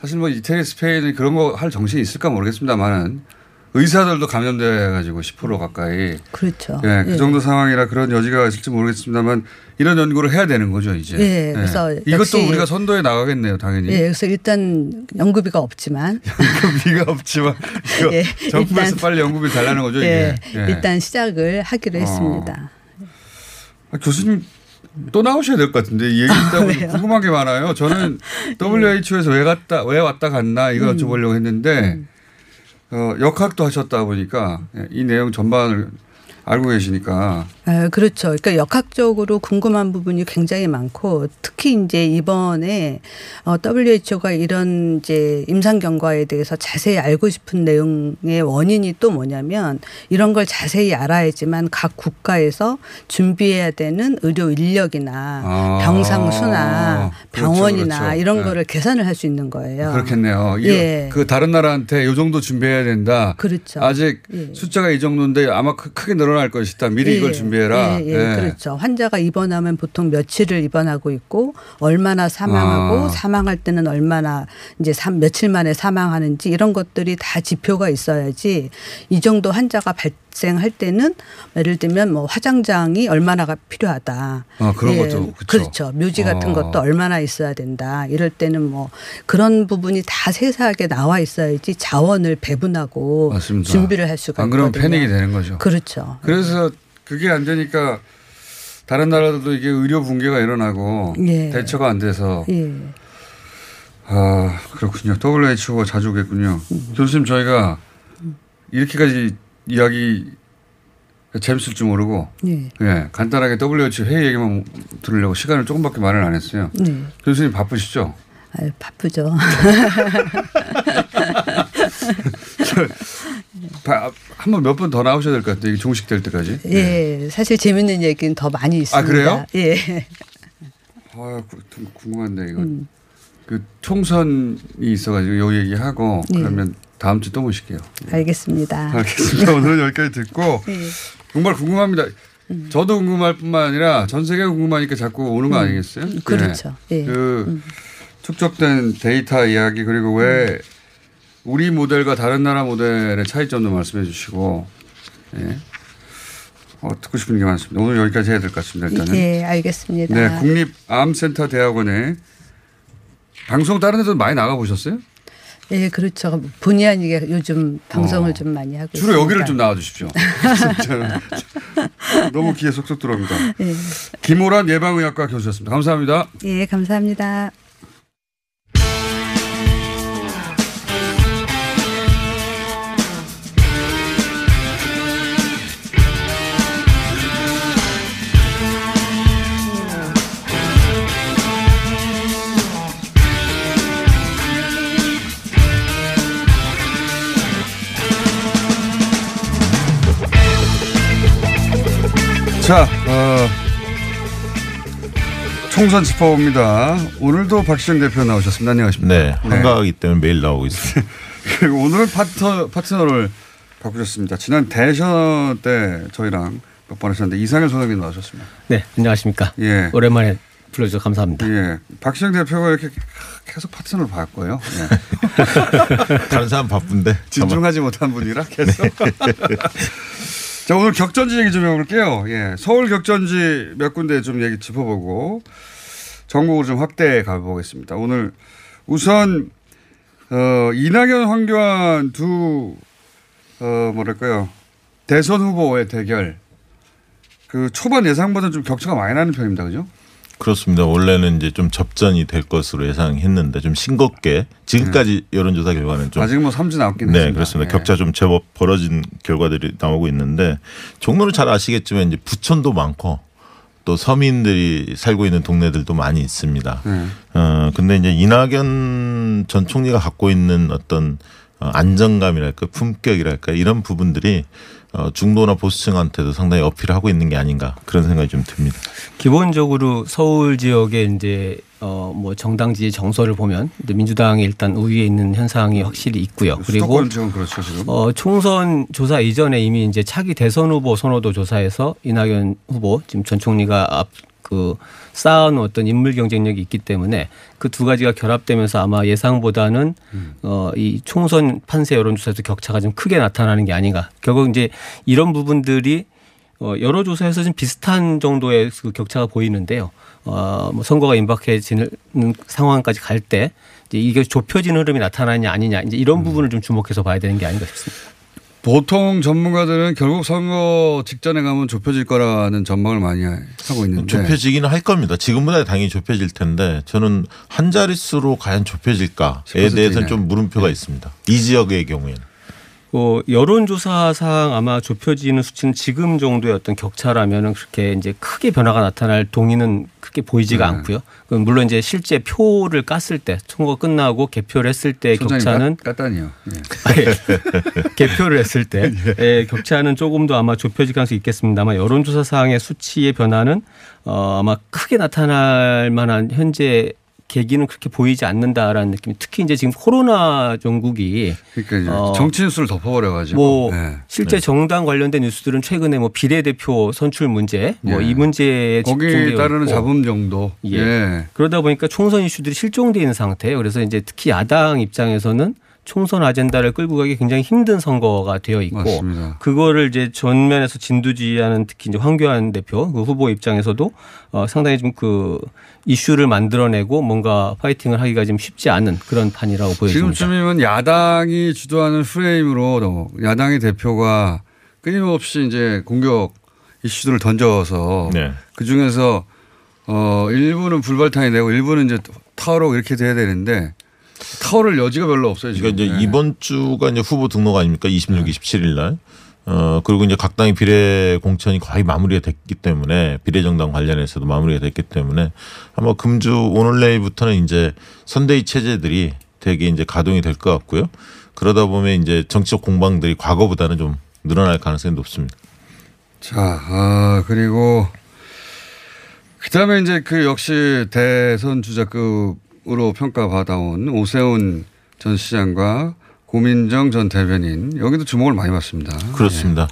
사실 뭐 이태리 스페인이 그런 거 할 정신이 있을까 모르겠습니다만은 의사들도 감염돼 가지고 10% 가까이 그렇죠. 예, 그 예. 정도 상황이라 그런 여지가 있을지 모르겠습니다만 이런 연구를 해야 되는 거죠 이제. 예, 그래서 이것도 우리가 선도에 나가겠네요 당연히. 예, 그래서 일단 연구비가 없지만 연구비가 없지만 예, 정부에서 일단- 빨리 연구비 달라는 거죠 예, 이게. 예. 일단 시작을 하기로 어. 했습니다. 아, 교수님 또 나오셔야 될 것 같은데 이 얘기 듣다 보니 왜요? 궁금한 게 많아요. 저는 WHO에서 왜 갔다 왜 왔다 갔나 이거 음. 여쭤보려고 했는데 어, 역학도 하셨다 보니까 예, 이 내용 전반을 알고 계시니까 아, 그렇죠. 그러니까 역학적으로 궁금한 부분이 굉장히 많고 특히 이제 이번에 어, WHO가 이런 이제 임상 경과에 대해서 자세히 알고 싶은 내용의 원인이 또 뭐냐면 이런 걸 자세히 알아야지만 각 국가에서 준비해야 되는 의료 인력이나 아. 병상 수나 그렇죠, 병원이나 그렇죠. 이런 네. 거를 계산을 할 수 있는 거예요. 그렇겠네요. 예. 그 다른 나라한테 이 정도 준비해야 된다. 그렇죠. 아직 예. 숫자가 이 정도인데 아마 크- 크게 늘어 날 것이다. 미리 예, 이걸 준비해라. 예, 예, 그렇죠. 환자가 입원하면 보통 며칠을 입원하고 있고 얼마나 사망하고 아. 사망할 때는 얼마나 이제 삼- 며칠 만에 사망하는지 이런 것들이 다 지표가 있어야지 이 정도 환자가 발 생할 때는 예를 들면 뭐 화장장이 얼마나가 필요하다. 아, 그런 것도 그쵸. 그렇죠. 묘지 같은 어. 것도 얼마나 있어야 된다. 이럴 때는 뭐 그런 부분이 다 세세하게 나와 있어야지 자원을 배분하고 맞습니다. 준비를 할 수가 안 그러면 있거든요. 패닉이 되는 거죠. 그렇죠. 그래서 그게 안 되니까 다른 나라들도 이게 의료 붕괴가 일어나고 예. 대처가 안 돼서 예. 아 그렇군요. WHO가 자주 오겠군요. 교수님 저희가 이렇게까지 이야기 재밌을 줄 모르고 예. 예 간단하게 WHO 회의 얘기만 들으려고 시간을 조금밖에 말을 안 했어요. 네. 교수님 바쁘시죠? 아유, 바쁘죠. 한번 몇 번 더 나오셔야 될 것 같아요. 이게 종식 될 때까지. 예, 사실 재밌는 얘기는 더 많이 있습니다. 아, 그래요? 예. 아, 구- 좀 궁금한데 이거 음. 그 총선이 있어가지고 요 얘기하고 네. 그러면 다음 주 또 모실게요. 알겠습니다. 알겠습니다. 오늘은 여기까지 듣고 예. 정말 궁금합니다. 저도 궁금할 뿐만 아니라 전 세계가 궁금하니까 자꾸 오는 거 음. 아니겠어요? 그렇죠. 네. 예. 그 축적된 데이터 이야기 그리고 왜 우리 모델과 다른 나라 모델의 차이점도 말씀해 주시고 예. 어, 듣고 싶은 게 많습니다. 오늘 여기까지 해야 될 것 같습니다. 일단은. 예, 알겠습니다. 네, 국립암센터 대학원에 방송 다른 데도 많이 나가 보셨어요? 예, 그렇죠. 본의 아니게 요즘 방송을 어. 좀 많이 하고 주로 있습니다. 여기를 좀 나와 주십시오. 저는 너무 귀에 쏙쏙 들어옵니다. 예. 김호란 예방의학과 교수였습니다. 감사합니다. 예, 감사합니다. 자, 어, 총선 짚어봅니다. 오늘도 박시정 대표 나오셨습니다. 안녕하십니까. 네, 한가하기 때문에 매일 나오고 있습니다. 그리고 오늘은 파트너, 파트너를 바꾸셨습니다. 지난 대선 때 저희랑 몇 번 하셨는데 이상일 소장님 나오셨습니다. 네, 안녕하십니까. 예. 오랜만에 불러주셔서 감사합니다. 예. 박시정 대표가 이렇게 계속 파트너를 바꿔요. 예. 다른 사람 바쁜데. 진중하지 못한 분이라 계속. 자, 오늘 격전지 얘기 좀 해볼게요. 예. 서울 격전지 몇 군데 좀 얘기 짚어보고 전국으로 좀 확대해 가보겠습니다. 오늘 우선, 어, 이낙연, 황교안 두, 어, 뭐랄까요. 대선 후보의 대결. 그 초반 예상보다 좀 격차가 많이 나는 편입니다. 그죠? 그렇습니다. 원래는 이제 좀 접전이 될 것으로 예상했는데 좀 싱겁게 지금까지 여론조사 결과는 좀 아직 뭐 삼지 나왔긴 네, 했습니다. 그렇습니다. 예. 격차 좀 제법 벌어진 결과들이 나오고 있는데 종로는 잘 아시겠지만 이제 부촌도 많고 또 서민들이 살고 있는 동네들도 많이 있습니다. 네. 어 근데 이제 이낙연 전 총리가 갖고 있는 어떤 어, 안정감이랄까 품격이랄까 이런 부분들이 어, 중도나 보수층한테도 상당히 어필하고 있는 게 아닌가 그런 생각이 좀 듭니다. 기본적으로 서울 지역에 이제 어 뭐 정당 지지 정서를 보면 민주당이 일단 우위에 있는 현상이 확실히 있고요. 그리고 그렇죠 지금. 어 총선 조사 이전에 이미 이제 차기 대선 후보 선호도 조사에서 이낙연 후보 지금 전 총리가 앞그 쌓아놓은 어떤 인물 경쟁력이 있기 때문에 그 두 가지가 결합되면서 아마 예상보다는 어이 총선 판세 여론조사에서 격차가 좀 크게 나타나는 게 아닌가. 결국 이제 이런 부분들이 어, 여러 조사에서 좀 비슷한 정도의 그 격차가 보이는데요. 어, 뭐 선거가 임박해지는 상황까지 갈 때 이게 좁혀지는 흐름이 나타나냐 아니냐 이제 이런 부분을 좀 주목해서 봐야 되는 게 아닌가 싶습니다. 보통 전문가들은 결국 선거 직전에 가면 좁혀질 거라는 전망을 많이 하고 있는데 좁혀지기는 할 겁니다. 지금보다 당연히 좁혀질 텐데 저는 한 자릿수로 과연 좁혀질까에 10% 대해서는. 좀 물음표가 있습니다. 이 지역의 경우에는. 어, 여론조사상 아마 좁혀지는 수치는 지금 정도의 어떤 격차라면은 그렇게 이제 크게 변화가 나타날 동의는 크게 보이지가 네. 않고요. 물론 이제 실제 표를 깠을 때 선거 끝나고 개표를 했을 때 격차는 까- 깠다니요. 예. 개표를 했을 때 예, 격차는 조금 더 아마 좁혀질 가능성이 있겠습니다만 여론조사상의 수치의 변화는 어, 아마 크게 나타날 만한 현재 계기는 그렇게 보이지 않는다라는 느낌이 특히 이제 지금 코로나 종국이 그러니까 이제 어, 정치 뉴스를 덮어버려가지고 뭐 네. 실제 정당 관련된 뉴스들은 최근에 뭐 비례대표 선출 문제 뭐 예. 이 문제에 거기에 따르는 잡음 정도. 예. 예. 그러다 보니까 총선 이슈들이 실종돼 있는 상태예요. 그래서 이제 특히 야당 입장에서는 총선 아젠다를 끌고 가기 굉장히 힘든 선거가 되어 있고 맞습니다. 그거를 이제 전면에서 진두지휘하는 특히 이제 황교안 대표 그 후보 입장에서도 어 상당히 좀 그 이슈를 만들어내고 뭔가 파이팅을 하기가 좀 쉽지 않은 그런 판이라고 보여집니다. 지금쯤이면 야당이 주도하는 프레임으로 야당의 대표가 끊임없이 이제 공격 이슈들을 던져서 네. 그 중에서 어 일부는 불발탄이 되고 일부는 이제 타워로 이렇게 돼야 되는데 타워를 여지가 별로 없어요 지금. 그러니까 이제 네. 이번 주가 이제 후보 등록 아닙니까? 26, 27일 날. 어, 그리고 이제 각 당의 비례 공천이 거의 마무리가 됐기 때문에 비례 정당 관련해서도 마무리가 됐기 때문에 아마 금주 오늘 내일부터는 이제 선대위 체제들이 되게 이제 가동이 될 것 같고요. 그러다 보면 이제 정치적 공방들이 과거보다는 좀 늘어날 가능성이 높습니다. 자, 아, 그리고 그다음에 이제 그 역시 대선 주자급 으로 평가받아온 오세훈 전 시장과 고민정 전 대변인 여기도 주목을 많이 받습니다. 그렇습니다.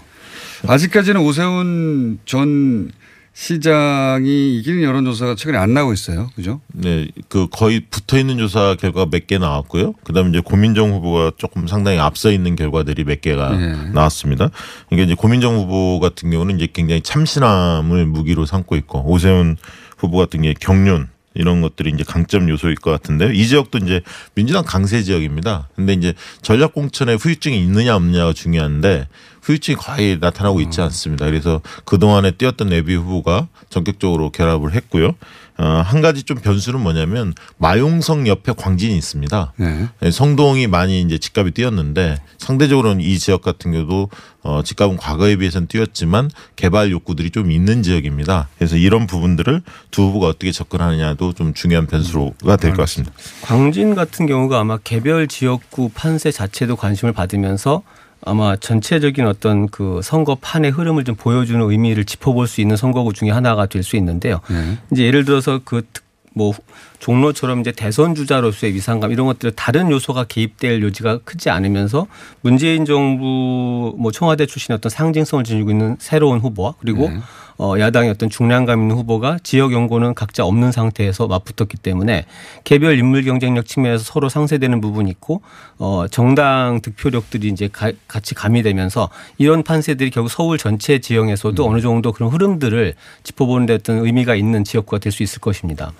예. 아직까지는 오세훈 전 시장이 이기는 여론조사가 최근에 안 나오고 있어요. 그죠? 네, 그 거의 붙어 있는 조사 결과가 몇 개 나왔고요. 그 다음에 이제 고민정 후보가 조금 상당히 앞서 있는 결과들이 몇 개가 네. 나왔습니다. 이게 이제 고민정 후보 같은 경우는 이제 굉장히 참신함을 무기로 삼고 있고 오세훈 후보 같은 게 경륜 이런 것들이 이제 강점 요소일 것 같은데요. 이 지역도 이제 민주당 강세 지역입니다. 근데 이제 전략 공천에 후유증이 있느냐 없느냐가 중요한데 후유증이 거의 나타나고 있지 않습니다. 그래서 그동안에 뛰었던 내비 후보가 전격적으로 결합을 했고요. 어, 한 가지 좀 변수는 뭐냐면 마용성 옆에 광진이 있습니다. 네. 네, 성동이 많이 이제 집값이 뛰었는데 상대적으로는 이 지역 같은 경우도 어, 집값은 과거에 비해서는 뛰었지만 개발 욕구들이 좀 있는 지역입니다. 그래서 이런 부분들을 두 후보가 어떻게 접근하느냐도 좀 중요한 변수가 될 것 같습니다. 광진 같은 경우가 아마 개별 지역구 판세 자체도 관심을 받으면서 아마 전체적인 어떤 그 선거판의 흐름을 좀 보여주는 의미를 짚어볼 수 있는 선거구 중에 하나가 될 수 있는데요. 네. 이제 예를 들어서 그뭐 종로처럼 이제 대선 주자로서의 위상감 이런 것들 다른 요소가 개입될 요지가 크지 않으면서 문재인 정부 뭐 청와대 출신의 어떤 상징성을 지니고 있는 새로운 후보와 그리고 네. 어 야당의 어떤 중량감 있는 후보가 지역 연고는 각자 없는 상태에서 맞붙었기 때문에 개별 인물 경쟁력 측면에서 서로 상쇄되는 부분이 있고 어 정당 득표력들이 이제 가, 같이 가미되면서 이런 판세들이 결국 서울 전체 지형에서도 어느 정도 그런 흐름들을 짚어보는 데 어떤 의미가 있는 지역구가 될 수 있을 것입니다.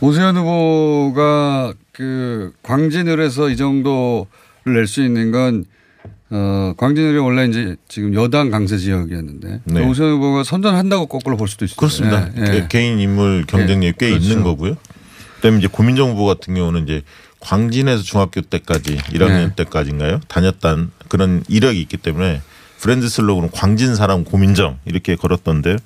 오세훈 후보가 그 광진을 해서 이 정도를 낼 수 있는 건 어, 광진을이 원래 이제 지금 여당 강세 지역이었는데 네. 오세훈 후보가 선전한다고 거꾸로 볼 수도 있어요. 그렇습니다. 예, 예. 개- 개인 인물 경쟁력이 꽤 그렇죠. 있는 거고요. 그다음에 이제 고민정 후보 같은 경우는 이제 광진에서 중학교 때까지 1학년 네. 때까지인가요? 다녔던 그런 이력이 있기 때문에 브랜드 슬로건은 광진 사람 고민정 이렇게 걸었던데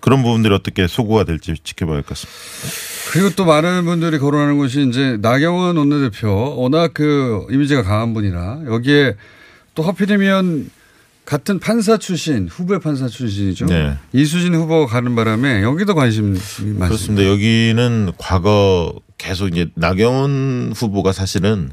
그런 부분들이 어떻게 소구가 될지 지켜봐야 할 것 같습니다. 그리고 또 많은 분들이 거론하는 것이 이제 나경원 원내대표 워낙 그 이미지가 강한 분이라 여기에 또 하필이면 같은 판사 출신 후배 판사 출신이죠. 네. 이수진 후보가 가는 바람에 여기도 관심이 많습니다. 그렇습니다. 여기는 과거 계속 이제 나경원 후보가 사실은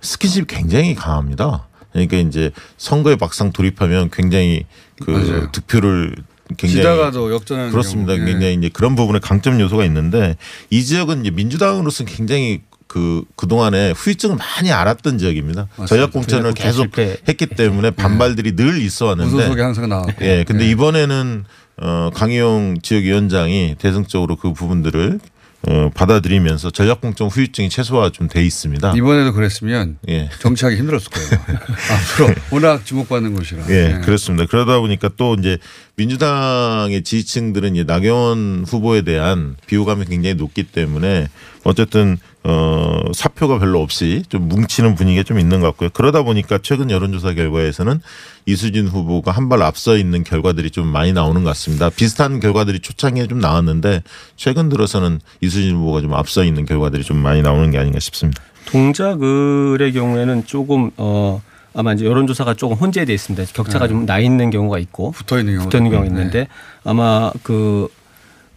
스킨십 굉장히 강합니다. 그러니까 이제 선거에 막상 돌입하면 굉장히 그 맞아요. 득표를 굉장히 역전하는 그렇습니다. 경우. 예. 굉장히 이제 그런 부분에 강점 요소가 있는데 이 지역은 이제 민주당으로서는 굉장히 그 그동안에 후유증을 많이 알았던 지역입니다. 전략 공천을 계속 실패. 했기 때문에 반발들이 늘 있어 왔는데 무소속에 항상 나왔고. 예. 근데 이번에는 어 강희용 지역 위원장이 대승적으로 그 부분들을 어 받아들이면서 전략 공천 후유증이 최소화 좀 돼 있습니다. 이번에도 그랬으면 예. 정치하기 힘들었을 거예요. 앞으로 워낙 주목받는 곳이라. 예, 예. 그렇습니다. 그러다 보니까 또 이제 민주당의 지지층들은 이제 나경원 후보에 대한 비호감이 굉장히 높기 때문에 어쨌든 어 사표가 별로 없이 좀 뭉치는 분위기가 좀 있는 것 같고요. 그러다 보니까 최근 여론조사 결과에서는 이수진 후보가 한 발 앞서 있는 결과들이 좀 많이 나오는 것 같습니다. 비슷한 결과들이 초창기에 좀 나왔는데 최근 들어서는 이수진 후보가 좀 앞서 있는 결과들이 좀 많이 나오는 게 아닌가 싶습니다. 동작을의 경우에는 조금 어 아마 이제 여론조사가 조금 혼재돼 있습니다. 격차가 네. 좀나 있는 경우가 있고 붙어 있는 경우 붙어 있는 경우가 있는데 아마 그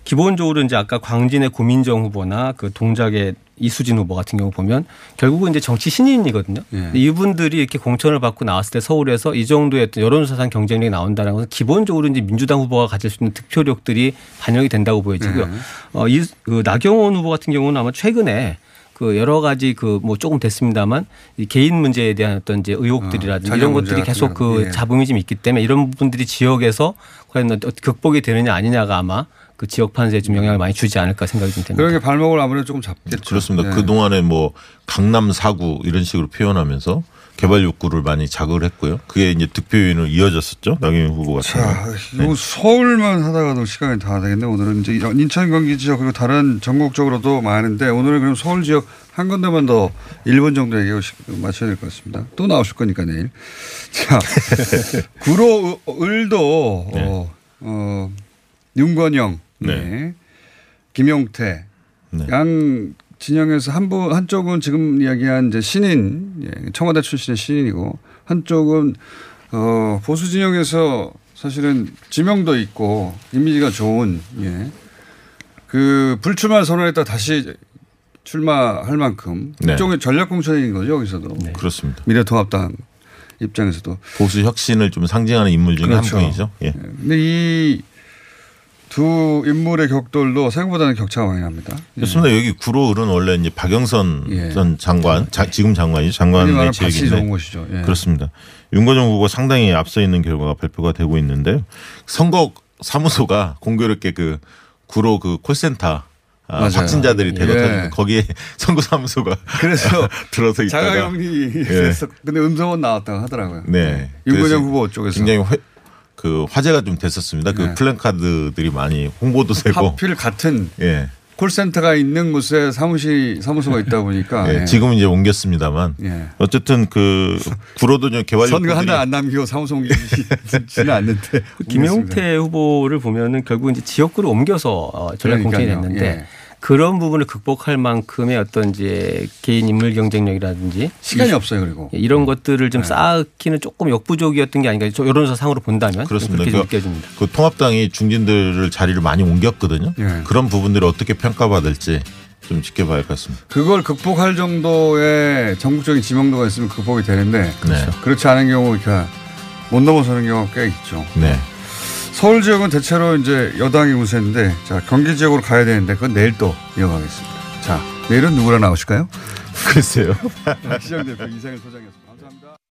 기본적으로 이제 아까 광진의 고민정 후보나 그 동작의 이수진 후보 같은 경우 보면 결국은 이제 정치 신인이거든요. 예. 이분들이 이렇게 공천을 받고 나왔을 때 서울에서 이 정도의 여론조사상 경쟁력이 나온다는 것은 기본적으로 이제 민주당 후보가 가질 수 있는 득표력들이 반영이 된다고 보여지고요. 네. 어, 이, 그 나경원 후보 같은 경우는 아마 최근에 그 여러 가지 그 뭐 조금 됐습니다만 이 개인 문제에 대한 어떤 이제 의혹들이라든지 아, 이런 것들이 계속 그 거. 예. 잡음이 좀 있기 때문에 이런 부분들이 지역에서 과연 극복이 되느냐 아니냐가 아마 그 지역 판세에 좀 영향을 많이 주지 않을까 생각이 좀 됩니다. 그런 게 발목을 아무래도 조금 잡겠죠. 그렇습니다. 예. 그 동안에 뭐 강남 사구 이런 식으로 표현하면서 개발 욕구를 많이 자극을 했고요. 그게 이제 득표인으로 이어졌었죠. 나경원 후보 같은 자. 이거 서울만 하다가도 시간이 다 되겠네. 오늘은 이제 인천 경기 지역 그리고 다른 전국적으로도 많은데 오늘은 그럼 서울 지역 한 군데만 더 1분 정도 얘기하고 마쳐야 될 것 같습니다. 또 나오실 거니까 내일. 자, 구로 을도 어, 어, 윤건영, 네. 김용태, 양 진영에서 한분 한쪽은 지금 이야기한 이제 신인 예, 청와대 출신의 신인이고 한쪽은 어, 보수 진영에서 사실은 지명도 있고 이미지가 좋은 예. 그 불출마 선언했다 다시 출마할 만큼 네. 일종의 전략 공천인 거죠 여기서도 그렇습니다. 미래통합당 입장에서도 보수 혁신을 좀 상징하는 인물 중에 그렇죠. 한 분이죠. 예. 근데 이 두 인물의 격돌도 생각보다는 격차가 많이 납니다. 그렇습니다. 여기 구로을은 원래 이제 박영선 전 장관, 자- 지금 장관이죠. 흔히 장관의 지역인데 곳이죠. 예. 그렇습니다. 윤건영 후보가 상당히 앞서 있는 결과가 발표가 되고 있는데요. 선거 사무소가 공교롭게 그 구로 그 콜센터 아, 맞아요. 확진자들이 예. 대거터지는 거기에 선거 사무소가 그래서 들어서 있다가 자가격리 예. 근데 음성은 나왔다고 하더라고요. 네. 윤건영 후보 쪽에서 굉장히 회, 그 화제가 좀 됐었습니다. 그 네. 플랜카드들이 많이 홍보도 되고 하필 같은 예. 콜센터가 있는 곳에 사무실 사무소가 있다 보니까 예, 예. 지금은 이제 옮겼습니다만 예. 어쨌든 그 구로도 좀 개발 선거 달안 남기고 사무소 옮기지는 않는데 김용태 후보를 보면은 결국 이제 지역구를 옮겨서 어, 전략 공천이. 됐는데 예. 그런 부분을 극복할 만큼의 어떤 이제 개인 인물 경쟁력이라든지 시간이 이- 없어요 그리고 예, 이런 것들을 좀 네. 쌓기는 조금 역부족이었던 게 아닌가 저 여론조사 상으로 본다면 그렇습니다. 그렇게 좀 그- 느껴집니다. 그 통합당이 중진들을 자리를 많이 옮겼거든요. 예. 그런 부분들을 어떻게 평가받을지 좀 지켜봐야 할 것 같습니다. 그걸 극복할 정도의 전국적인 지명도가 있으면 극복이 되는데 네. 그렇지 않은 경우 못 넘어서는 경우가 꽤 있죠. 네. 서울 지역은 대체로 이제 여당이 우세인데 자 경기 지역으로 가야 되는데 그건 내일 또 이어가겠습니다. 자 내일은 누구랑 나오실까요? 글쎄요. 시장 대표 이상일 소장이었습니다.